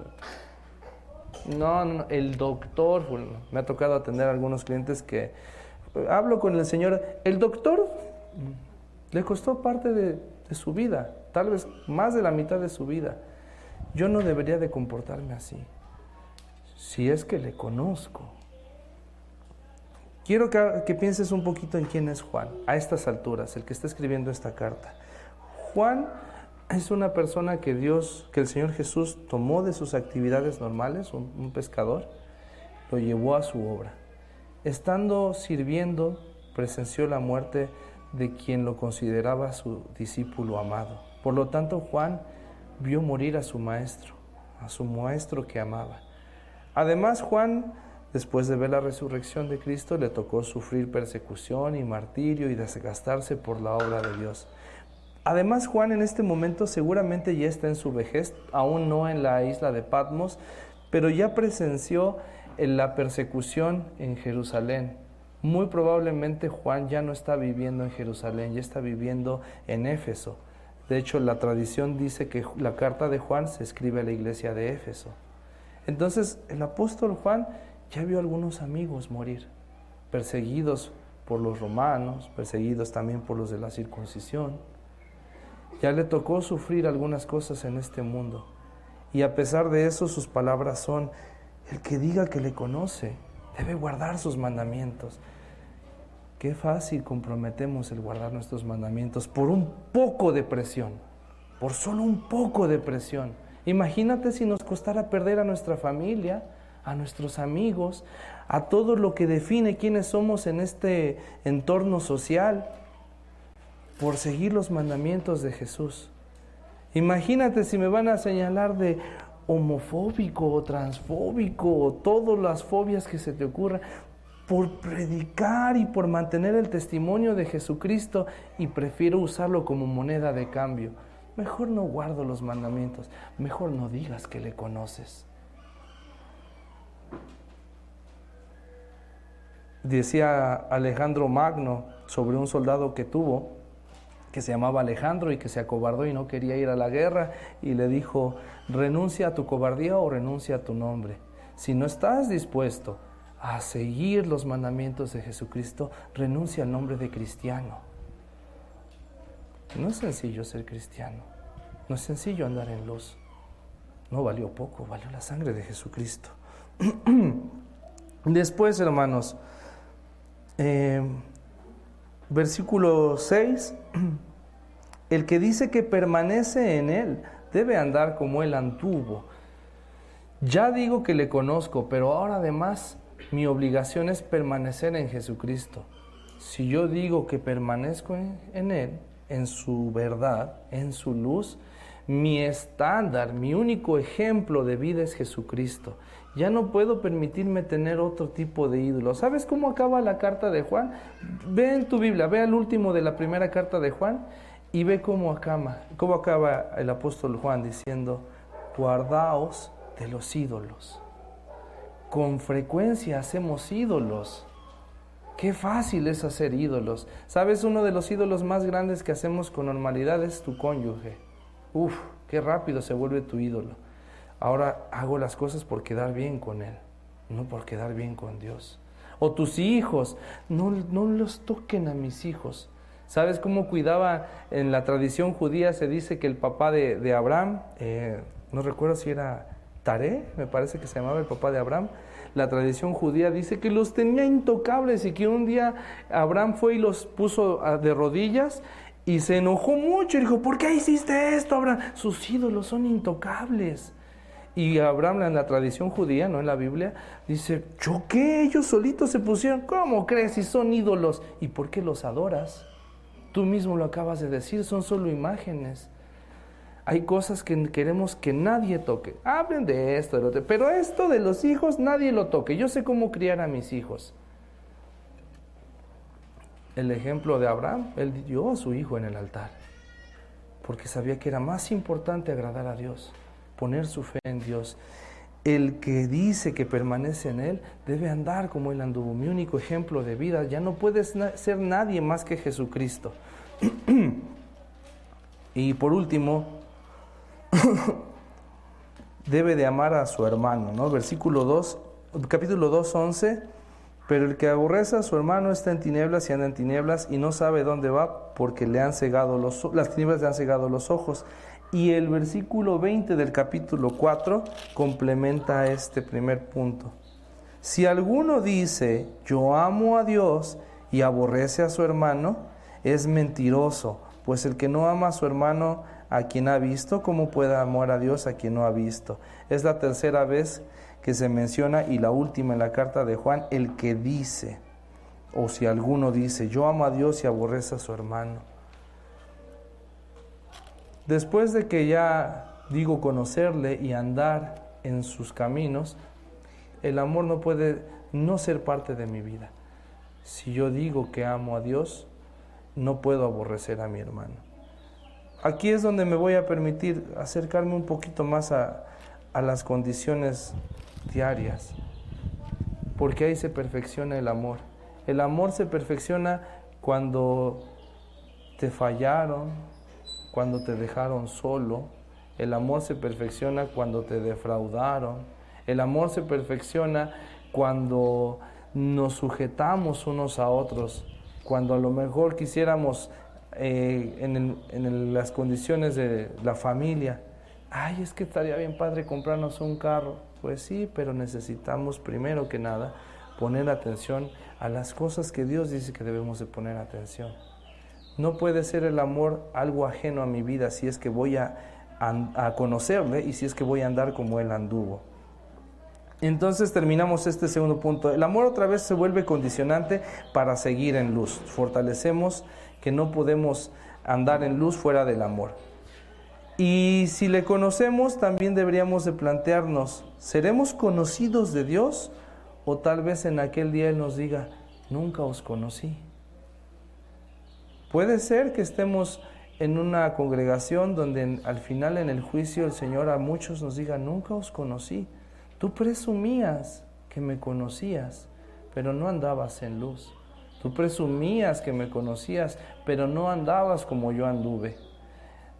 No, no, el doctor fulano. Me ha tocado atender a algunos clientes que hablo con el señor, el doctor, Le costó parte de, de su vida, tal vez más de la mitad de su vida. Yo no debería de comportarme así, si es que le conozco. Quiero que, pienses un poquito en quién es Juan, a estas alturas, el que está escribiendo esta carta. Juan es una persona que Dios, que el Señor Jesús tomó de sus actividades normales, un, un pescador, lo llevó a su obra. Estando sirviendo, presenció la muerte de quien lo consideraba su discípulo amado. Por lo tanto, Juan vio morir a su maestro, a su maestro que amaba. Además, Juan, después de ver la resurrección de Cristo, le tocó sufrir persecución y martirio y desgastarse por la obra de Dios. Además, Juan en este momento seguramente ya está en su vejez, aún no en la isla de Patmos, pero ya presenció la persecución en Jerusalén. Muy probablemente Juan ya no está viviendo en Jerusalén, ya está viviendo en Éfeso. De hecho, la tradición dice que la carta de Juan se escribe a la iglesia de Éfeso. Entonces, el apóstol Juan ya vio algunos amigos morir, perseguidos por los romanos, perseguidos también por los de la circuncisión. Ya le tocó sufrir algunas cosas en este mundo. Y a pesar de eso, sus palabras son, el que diga que le conoce debe guardar sus mandamientos. Qué fácil comprometemos el guardar nuestros mandamientos por un poco de presión, por solo un poco de presión. Imagínate si nos costara perder a nuestra familia, a nuestros amigos, a todo lo que define quiénes somos en este entorno social, por seguir los mandamientos de Jesús. Imagínate si me van a señalar de homofóbico o transfóbico o todas las fobias que se te ocurran por predicar y por mantener el testimonio de Jesucristo y prefiero usarlo como moneda de cambio. Mejor no guardo los mandamientos, mejor no digas que le conoces. Decía Alejandro Magno sobre un soldado que tuvo, que se llamaba Alejandro y que se acobardó y no quería ir a la guerra y le dijo, renuncia a tu cobardía o renuncia a tu nombre. Si no estás dispuesto a seguir los mandamientos de Jesucristo, renuncia al nombre de cristiano. No es sencillo ser cristiano, no es sencillo andar en luz. No valió poco, valió la sangre de Jesucristo. Después, hermanos, eh, versículo 6, el que dice que permanece en él debe andar como él anduvo. Ya digo que le conozco, pero ahora además mi obligación es permanecer en Jesucristo. Si yo digo que permanezco en, Él, en su verdad, en su luz, mi estándar, mi único ejemplo de vida es Jesucristo. Ya no puedo permitirme tener otro tipo de ídolo. ¿Sabes cómo acaba la carta de Juan? Ve en tu Biblia, ve al último de la primera carta de Juan y ve cómo acaba, cómo acaba el apóstol Juan diciendo, guardaos de los ídolos. Con frecuencia hacemos ídolos. Qué fácil es hacer ídolos. ¿Sabes? Uno de los ídolos más grandes que hacemos con normalidad es tu cónyuge. Uf, qué rápido se vuelve tu ídolo. Ahora hago las cosas por quedar bien con él, no por quedar bien con Dios. O tus hijos, no, no los toquen a mis hijos. ¿Sabes cómo cuidaba en la tradición judía? Se dice que el papá de, Abraham, eh, no recuerdo si era Taré, me parece que se llamaba el papá de Abraham, la tradición judía dice que los tenía intocables y que un día Abraham fue y los puso de rodillas y se enojó mucho y dijo, ¿por qué hiciste esto, Abraham? Sus ídolos son intocables. Y Abraham en la tradición judía, no en la Biblia, dice, ¿yo qué? Ellos solitos se pusieron, ¿cómo crees si son ídolos? ¿Y por qué los adoras? Tú mismo lo acabas de decir, son solo imágenes. Hay cosas que queremos que nadie toque. Hablen de esto, de lo otro. Pero esto de los hijos, nadie lo toque. Yo sé cómo criar a mis hijos. El ejemplo de Abraham, él dio a su hijo en el altar. Porque sabía que era más importante agradar a Dios, poner su fe en Dios. El que dice que permanece en Él debe andar como Él anduvo. Mi único ejemplo de vida ya no puede ser nadie más que Jesucristo. y por último, debe de amar a su hermano, ¿no? Versículo 2, capítulo 2, 11. Pero el que aborrece a su hermano está en tinieblas y anda en tinieblas y no sabe dónde va porque le han cegado los, las tinieblas le han cegado los ojos. Y el versículo 20 del capítulo 4 complementa este primer punto. Si alguno dice, yo amo a Dios y aborrece a su hermano, es mentiroso, pues el que no ama a su hermano a quien ha visto, ¿cómo puede amar a Dios a quien no ha visto? Es la tercera vez que se menciona y la última en la carta de Juan, el que dice, o si alguno dice, yo amo a Dios y aborrece a su hermano. Después de que ya digo conocerle y andar en sus caminos, el amor no puede no ser parte de mi vida. Si yo digo que amo a Dios, no puedo aborrecer a mi hermano. Aquí es donde me voy a permitir acercarme un poquito más a, a las condiciones diarias, porque ahí se perfecciona el amor. El amor se perfecciona cuando te fallaron, cuando te dejaron solo. El amor se perfecciona cuando te defraudaron. El amor se perfecciona cuando nos sujetamos unos a otros, cuando a lo mejor quisiéramos eh, en, las condiciones de la familia, ay, es que estaría bien padre comprarnos un carro pues sí, pero necesitamos primero que nada poner atención a las cosas que Dios dice que debemos de poner atención. No puede ser el amor algo ajeno a mi vida si es que voy a, conocerle y si es que voy a andar como Él anduvo. Entonces terminamos este segundo punto. El amor otra vez se vuelve condicionante para seguir en luz. Fortalecemos que no podemos andar en luz fuera del amor. Y si le conocemos, también deberíamos de plantearnos, ¿seremos conocidos de Dios? O tal vez en aquel día Él nos diga, nunca os conocí. Puede ser que estemos en una congregación donde al final en el juicio el Señor a muchos nos diga, nunca os conocí. Tú presumías que me conocías, pero no andabas en luz. Tú presumías que me conocías, pero no andabas como yo anduve.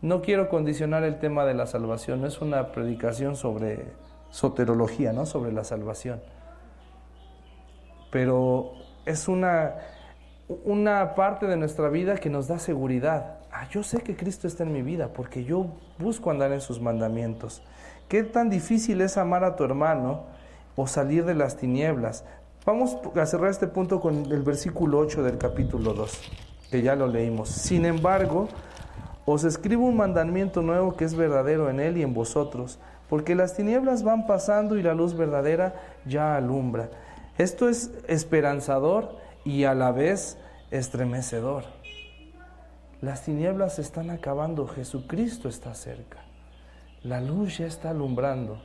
No quiero condicionar el tema de la salvación, no es una predicación sobre soterología, ¿no? Sobre la salvación. Pero es una, una parte de nuestra vida que nos da seguridad. Ah, yo sé que Cristo está en mi vida porque yo busco andar en sus mandamientos. ¿Qué tan difícil es amar a tu hermano o salir de las tinieblas? Vamos a cerrar este punto con el versículo 8 del capítulo 2, que ya lo leímos. Sin embargo, os escribo un mandamiento nuevo que es verdadero en él y en vosotros, porque las tinieblas van pasando y la luz verdadera ya alumbra. Esto es esperanzador y a la vez estremecedor. Las tinieblas se están acabando, Jesucristo está cerca. La luz ya está alumbrando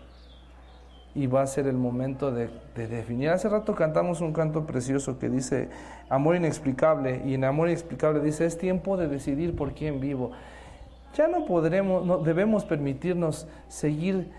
y va a ser el momento de, definir. Hace rato cantamos un canto precioso que dice amor inexplicable y en amor inexplicable dice es tiempo de decidir por quién vivo. Ya no podremos, no, debemos permitirnos seguir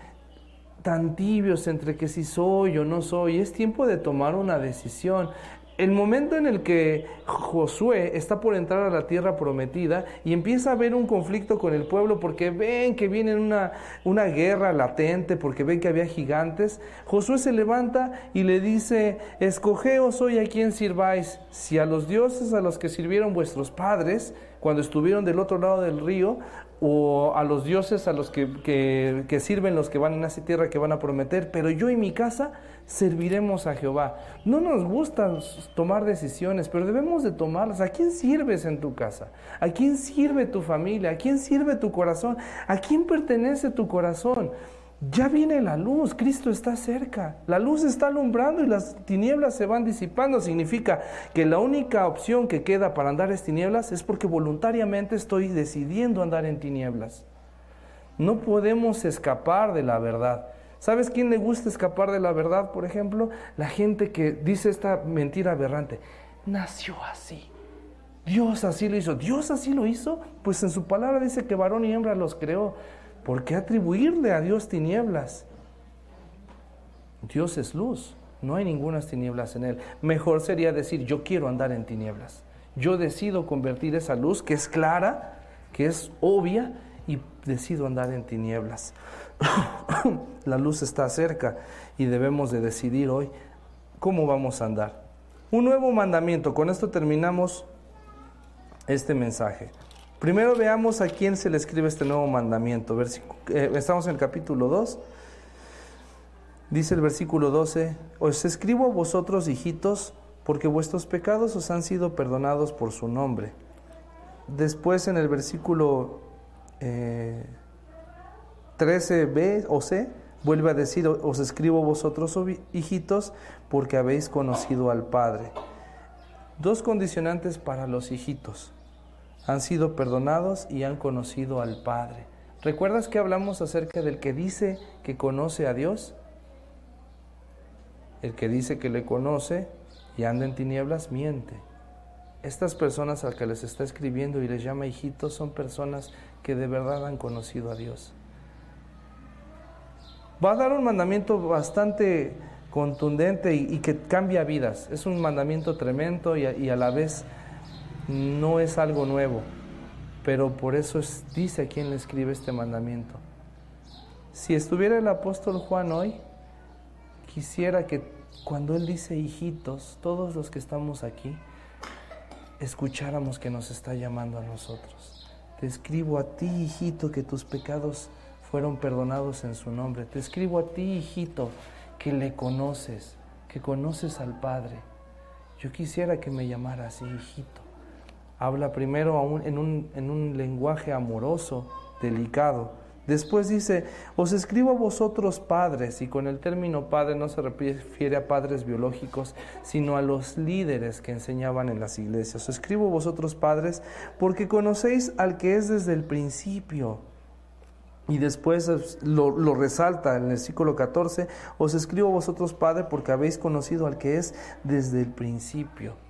tan tibios entre que si soy o no soy. Es tiempo de tomar una decisión el momento en el que Josué está por entrar a la tierra prometida y empieza a haber un conflicto con el pueblo porque ven que viene una, una guerra latente, porque ven que había gigantes, Josué se levanta y le dice, escogeos hoy a quien sirváis, si a los dioses a los que sirvieron vuestros padres cuando estuvieron del otro lado del río, o a los dioses a los que, que, sirven los que van en esa tierra que van a prometer, pero yo y mi casa serviremos a Jehová. No nos gusta tomar decisiones, pero debemos de tomarlas. ¿A quién sirves en tu casa? ¿A quién sirve tu familia? ¿A quién sirve tu corazón? ¿A quién pertenece tu corazón? Ya viene la luz, Cristo está cerca. La luz está alumbrando y las tinieblas se van disipando. Significa que la única opción que queda para andar en tinieblas es porque voluntariamente estoy decidiendo andar en tinieblas. No podemos escapar de la verdad. ¿Sabes quién le gusta escapar de la verdad, por ejemplo? La gente que dice esta mentira aberrante. Nació así. Dios así lo hizo. Dios así lo hizo. Pues en su palabra dice que varón y hembra los creó. ¿Por qué atribuirle a Dios tinieblas? Dios es luz, no hay ninguna tinieblas en él. Mejor sería decir, yo quiero andar en tinieblas. Yo decido convertir esa luz que es clara, que es obvia, y decido andar en tinieblas. La luz está cerca y debemos de decidir hoy cómo vamos a andar. Un nuevo mandamiento. Con esto terminamos este mensaje. Primero veamos a quién se le escribe este nuevo mandamiento. Eh, estamos en el capítulo 2. Dice el versículo 12, os escribo a vosotros, hijitos, porque vuestros pecados os han sido perdonados por su nombre. Después en el versículo 13b eh, o c, vuelve a decir, os escribo vosotros, hijitos, porque habéis conocido al Padre. Dos condicionantes para los hijitos. Han sido perdonados y han conocido al Padre. ¿Recuerdas que hablamos acerca del que dice que conoce a Dios? El que dice que le conoce y anda en tinieblas miente. Estas personas al que les está escribiendo y les llama hijitos son personas que de verdad han conocido a Dios. Va a dar un mandamiento bastante contundente y, que cambia vidas. Es un mandamiento tremendo y a, la vez no es algo nuevo. Pero por eso dice a quién le escribe este mandamiento. Si estuviera el apóstol Juan hoy, quisiera que cuando Él dice hijitos, todos los que estamos aquí, escucháramos que nos está llamando a nosotros. Te escribo a ti, hijito, que tus pecados fueron perdonados en su nombre. Te escribo a ti, hijito, que le conoces, que conoces al Padre. Yo quisiera que me llamara así, hijito. Habla primero en un, en un lenguaje amoroso, delicado Después dice, os escribo a vosotros padres, y con el término padre no se refiere a padres biológicos, sino a los líderes que enseñaban en las iglesias. Os escribo a vosotros padres porque conocéis al que es desde el principio. Y después lo, resalta en el versículo 14, os escribo a vosotros Padre porque habéis conocido al que es desde el principio.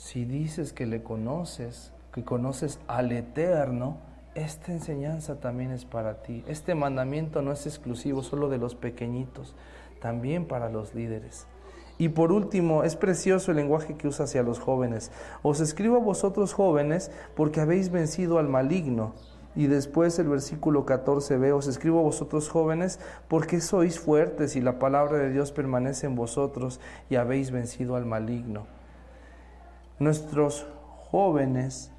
Si dices que le conoces, que conoces al eterno, esta enseñanza también es para ti. Este mandamiento no es exclusivo solo de los pequeñitos, también para los líderes. Y por último, es precioso el lenguaje que usa hacia los jóvenes. Os escribo a vosotros jóvenes porque habéis vencido al maligno. Y después el versículo 14b, os escribo a vosotros jóvenes porque sois fuertes y la palabra de Dios permanece en vosotros y habéis vencido al maligno. Nuestros jóvenes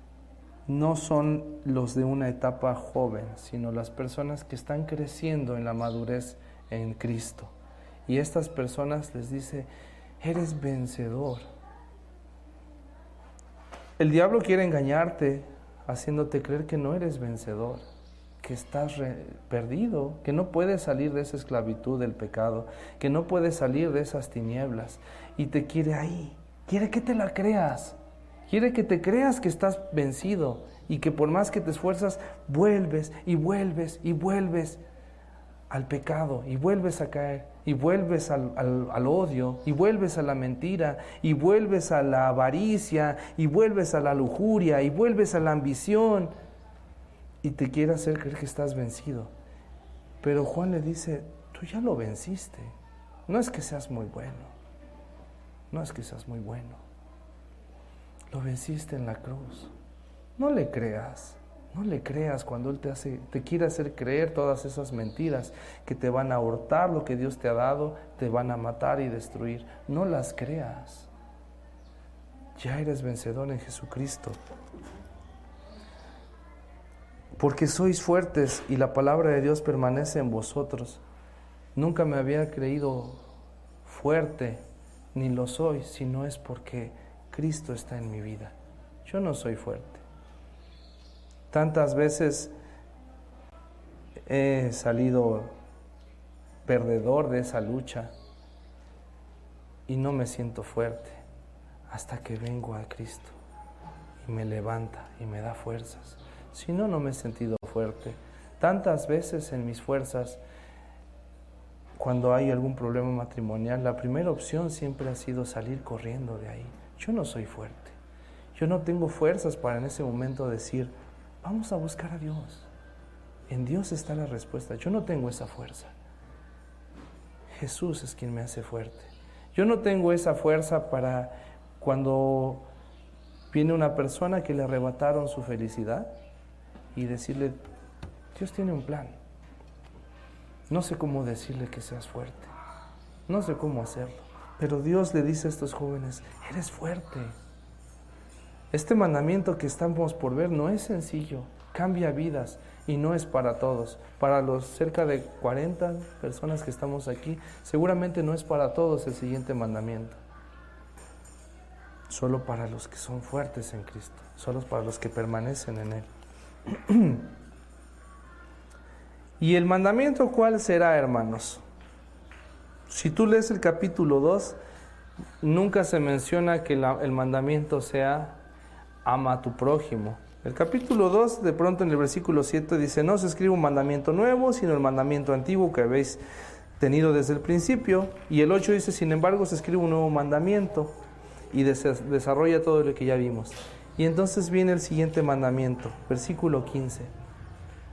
no son los de una etapa joven, sino las personas que están creciendo en la madurez en Cristo. Y estas personas les dice, eres vencedor. El diablo quiere engañarte haciéndote creer que no eres vencedor, que estás perdido, que no puedes salir de esa esclavitud del pecado, que no puedes salir de esas tinieblas y te quiere ahí. Quiere que te la creas. Quiere que te creas que estás vencido y que por más que te esfuerzas, vuelves y vuelves y vuelves al pecado y vuelves a caer y vuelves al, al, odio y vuelves a la mentira y vuelves a la avaricia y vuelves a la lujuria y vuelves a la ambición y te quiere hacer creer que estás vencido. Pero Juan le dice, tú ya lo venciste. No es que seas muy bueno, no es que seas muy bueno. Lo venciste en la cruz. No le creas. No le creas cuando Él te, hace, te quiere hacer creer todas esas mentiras que te van a hurtar lo que Dios te ha dado, te van a matar y destruir. No las creas. Ya eres vencedor en Jesucristo. Porque sois fuertes y la palabra de Dios permanece en vosotros. Nunca me había creído fuerte, ni lo soy, si no es porque Cristo está en mi vida. Yo no soy fuerte. Tantas veces he salido perdedor de esa lucha y no me siento fuerte hasta que vengo a Cristo y me levanta y me da fuerzas. Si no, no me he sentido fuerte. Tantas veces en mis fuerzas, cuando hay algún problema matrimonial, la primera opción siempre ha sido salir corriendo de ahí yo no soy fuerte. Yo no tengo fuerzas para en ese momento decir, vamos a buscar a Dios. En Dios está la respuesta. Yo no tengo esa fuerza. Jesús es quien me hace fuerte. Yo no tengo esa fuerza para cuando viene una persona que le arrebataron su felicidad y decirle, Dios tiene un plan. No sé cómo decirle que seas fuerte. No sé cómo hacerlo Pero Dios le dice a estos jóvenes, eres fuerte. Este mandamiento que estamos por ver no es sencillo, cambia vidas y no es para todos. Para los cerca de 40 personas que estamos aquí, seguramente no es para todos el siguiente mandamiento. Solo para los que son fuertes en Cristo, solo para los que permanecen en Él. ¿Y el mandamiento cuál será, hermanos? Si tú lees el capítulo 2, nunca se menciona que el mandamiento sea ama tu prójimo. El capítulo 2, de pronto en el versículo 7 dice, no se escribe un mandamiento nuevo, sino el mandamiento antiguo que habéis tenido desde el principio. Y el 8 dice, sin embargo, se escribe un nuevo mandamiento y desarrolla todo lo que ya vimos. Y entonces viene el siguiente mandamiento, versículo 15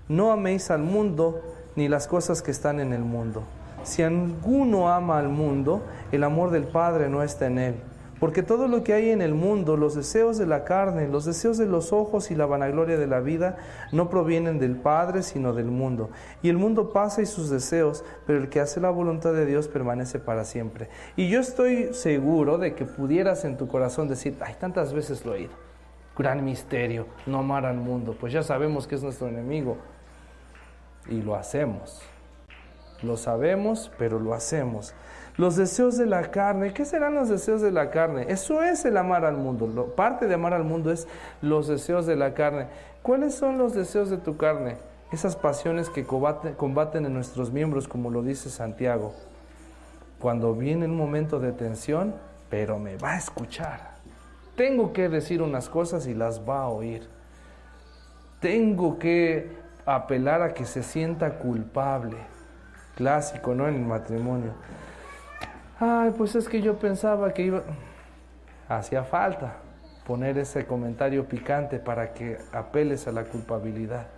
no améis al mundo ni las cosas que están en el mundo. Si alguno ama al mundo, el amor del Padre no está en él. Porque todo lo que hay en el mundo, los deseos de la carne, los deseos de los ojos y la vanagloria de la vida, no provienen del Padre, sino del mundo. Y el mundo pasa y sus deseos, pero el que hace la voluntad de Dios permanece para siempre. Y yo estoy seguro de que pudieras en tu corazón decir, ay, tantas veces lo he oído. Gran misterio, no amar al mundo. Pues ya sabemos que es nuestro enemigo y lo hacemos. Lo sabemos, pero lo hacemos. Los deseos de la carne, ¿qué serán los deseos de la carne? Eso es el amar al mundo. parte de amar al mundo es los deseos de la carne. ¿Cuáles son los deseos de tu carne? Esas pasiones que combaten en nuestros miembros, como lo dice Santiago. Cuando viene un momento de tensión, pero me va a escuchar. Tengo que decir unas cosas y las va a oír. Tengo que apelar a que se sienta culpable. Clásico, ¿no? En el matrimonio. Ay, pues es que yo pensaba que iba... Hacía falta poner ese comentario picante para que apeles a la culpabilidad.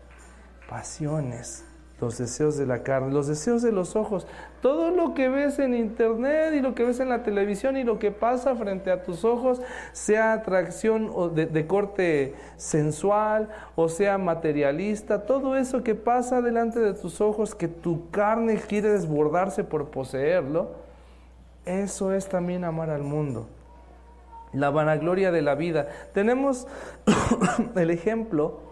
Pasiones los deseos de la carne, los deseos de los ojos, todo lo que ves en internet y lo que ves en la televisión y lo que pasa frente a tus ojos, sea atracción de, corte sensual o sea materialista, todo eso que pasa delante de tus ojos, que tu carne quiere desbordarse por poseerlo, eso es también amar al mundo. La vanagloria de la vida. Tenemos el ejemplo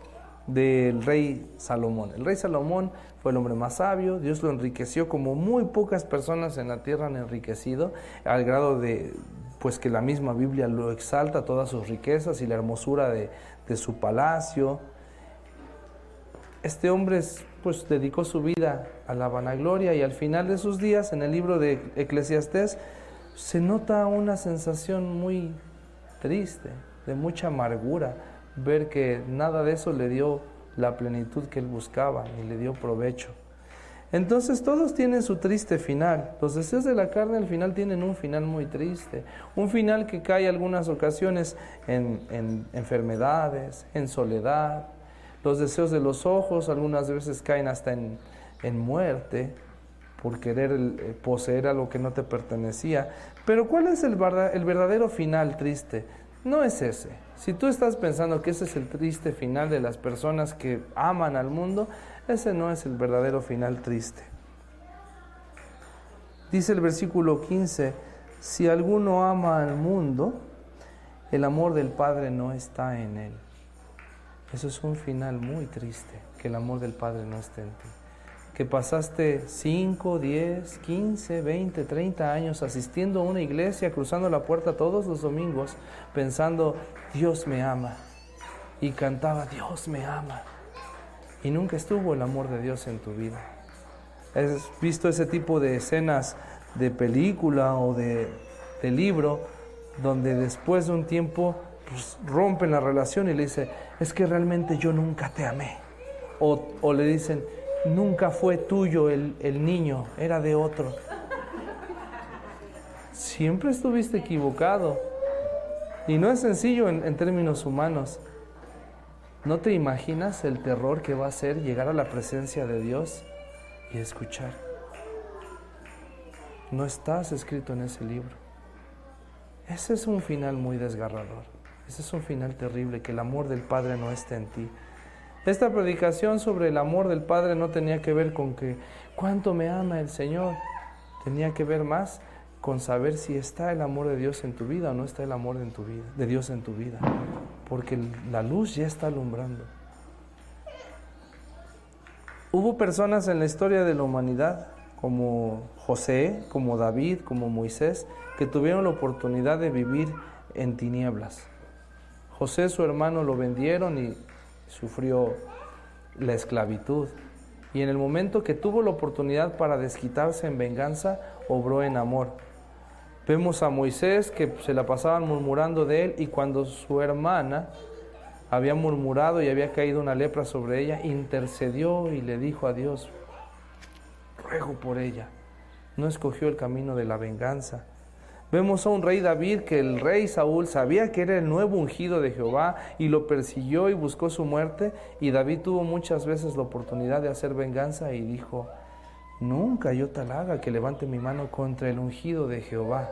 del rey Salomón. El rey Salomón el hombre más sabio, Dios lo enriqueció como muy pocas personas en la tierra han enriquecido, al grado de pues que la misma Biblia lo exalta, todas sus riquezas y la hermosura de, su palacio. Este hombre pues dedicó su vida a la vanagloria y al final de sus días, en el libro de Eclesiastés, se nota una sensación muy triste, de mucha amargura, ver que nada de eso le dio la plenitud que él buscaba y le dio provecho. Entonces todos tienen su triste final. Los deseos de la carne al final tienen un final muy triste. Un final que cae algunas ocasiones en, enfermedades, en soledad. Los deseos de los ojos algunas veces caen hasta en, en muerte por querer eh, poseer algo que no te pertenecía. Pero ¿cuál es el, el verdadero final triste? No es ese. Si tú estás pensando que ese es el triste final de las personas que aman al mundo, ese no es el verdadero final triste. Dice el versículo 15, si alguno ama al mundo, el amor del Padre no está en él. Eso es un final muy triste, que el amor del Padre no esté en ti que pasaste 5, 10, 15, 20, 30 años asistiendo a una iglesia, cruzando la puerta todos los domingos, pensando, Dios me ama. Y cantaba, Dios me ama. Y nunca estuvo el amor de Dios en tu vida. ¿Has visto ese tipo de escenas de película o de, libro donde después de un tiempo pues, rompen la relación y le dice, es que realmente yo nunca te amé? O, o le dicen, nunca fue tuyo el, niño, era de otro. Siempre estuviste equivocado. Y no es sencillo en, en, términos humanos. ¿No te imaginas el terror que va a ser llegar a la presencia de Dios y escuchar? No estás escrito en ese libro. Ese es un final muy desgarrador. Ese es un final terrible, que el amor del Padre no esté en ti. Esta predicación sobre el amor del Padre no tenía que ver con que cuánto me ama el Señor, tenía que ver más con saber si está el amor de Dios en tu vida o no está el amor en tu vida, de Dios en tu vida, porque la luz ya está alumbrando. Hubo personas en la historia de la humanidad, como José, como David, como Moisés, que tuvieron la oportunidad de vivir en tinieblas. José, su hermano, lo vendieron y sufrió la esclavitud. Y en el momento que tuvo la oportunidad para desquitarse en venganza, obró en amor. Vemos a Moisés que se la pasaban murmurando de él y cuando su hermana había murmurado y había caído una lepra sobre ella, intercedió y le dijo a Dios, ruego por ella. No escogió el camino de la venganza. Vemos a un rey David que el rey Saúl sabía que era el nuevo ungido de Jehová y lo persiguió y buscó su muerte y David tuvo muchas veces la oportunidad de hacer venganza y dijo, nunca yo tal haga que levante mi mano contra el ungido de Jehová.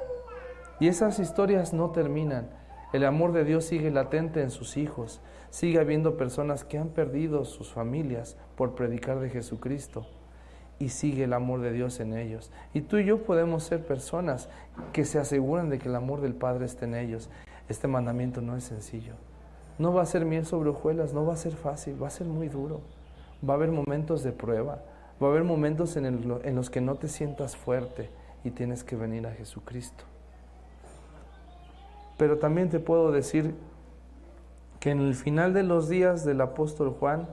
Y esas historias no terminan. El amor de Dios sigue latente en sus hijos. Sigue habiendo personas que han perdido sus familias por predicar de Jesucristo. Y sigue el amor de Dios en ellos. Y tú y yo podemos ser personas que se aseguran de que el amor del Padre esté en ellos. Este mandamiento no es sencillo. No va a ser miel sobre hojuelas, no va a ser fácil, va a ser muy duro. Va a haber momentos de prueba, va a haber momentos en, en los que no te sientas fuerte y tienes que venir a Jesucristo. Pero también te puedo decir que en el final de los días del apóstol Juan,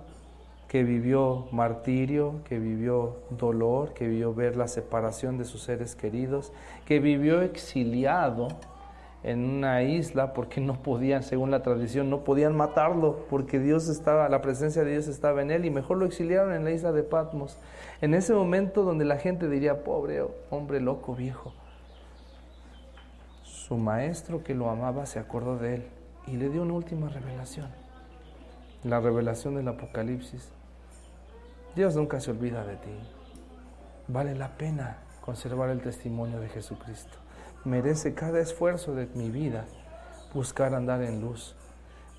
que vivió martirio, que vivió dolor, que vivió ver la separación de sus seres queridos, que vivió exiliado en una isla porque no podían, según la tradición, no podían matarlo porque Dios estaba, la presencia de Dios estaba en él y mejor lo exiliaron en la isla de Patmos. En ese momento donde la gente diría, pobre hombre loco viejo, su maestro que lo amaba se acordó de él y le dio una última revelación, la revelación del Apocalipsis. Dios nunca se olvida de ti. Vale la pena conservar el testimonio de Jesucristo. Merece cada esfuerzo de mi vida buscar andar en luz.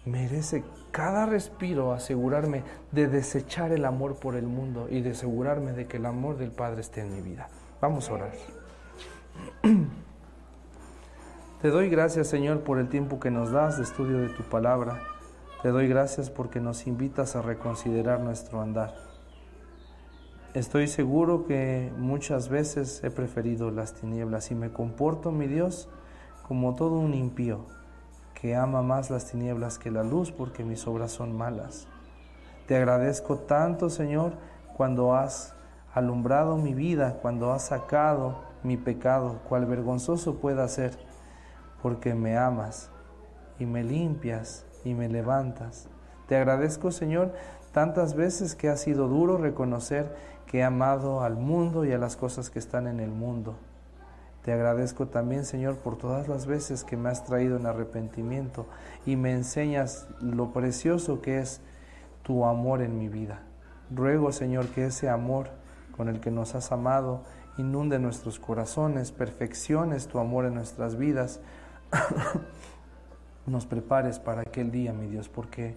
Merece cada respiro asegurarme de desechar el amor por el mundo y de asegurarme de que el amor del Padre esté en mi vida. Vamos a orar. Te doy gracias, Señor, por el tiempo que nos das de estudio de tu palabra. Te doy gracias porque nos invitas a reconsiderar nuestro andar. Estoy seguro que muchas veces he preferido las tinieblas y me comporto, mi Dios, como todo un impío que ama más las tinieblas que la luz porque mis obras son malas. Te agradezco tanto, Señor, cuando has alumbrado mi vida, cuando has sacado mi pecado, cual vergonzoso pueda ser porque me amas y me limpias y me levantas. Te agradezco, Señor, tantas veces que ha sido duro reconocer que he amado al mundo y a las cosas que están en el mundo. Te agradezco también, Señor, por todas las veces que me has traído en arrepentimiento y me enseñas lo precioso que es tu amor en mi vida. Ruego, Señor, que ese amor con el que nos has amado inunde nuestros corazones, perfecciones tu amor en nuestras vidas, nos prepares para aquel día, mi Dios, porque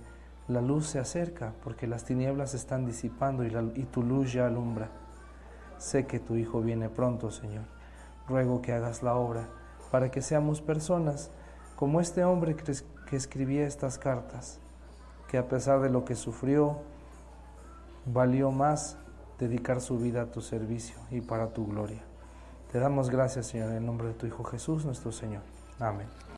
la luz se acerca, porque las tinieblas se están disipando y, tu luz ya alumbra. Sé que tu Hijo viene pronto, Señor. Ruego que hagas la obra para que seamos personas como este hombre que escribía estas cartas, que a pesar de lo que sufrió, valió más dedicar su vida a tu servicio y para tu gloria. Te damos gracias, Señor, en el nombre de tu Hijo Jesús, nuestro Señor. Amén.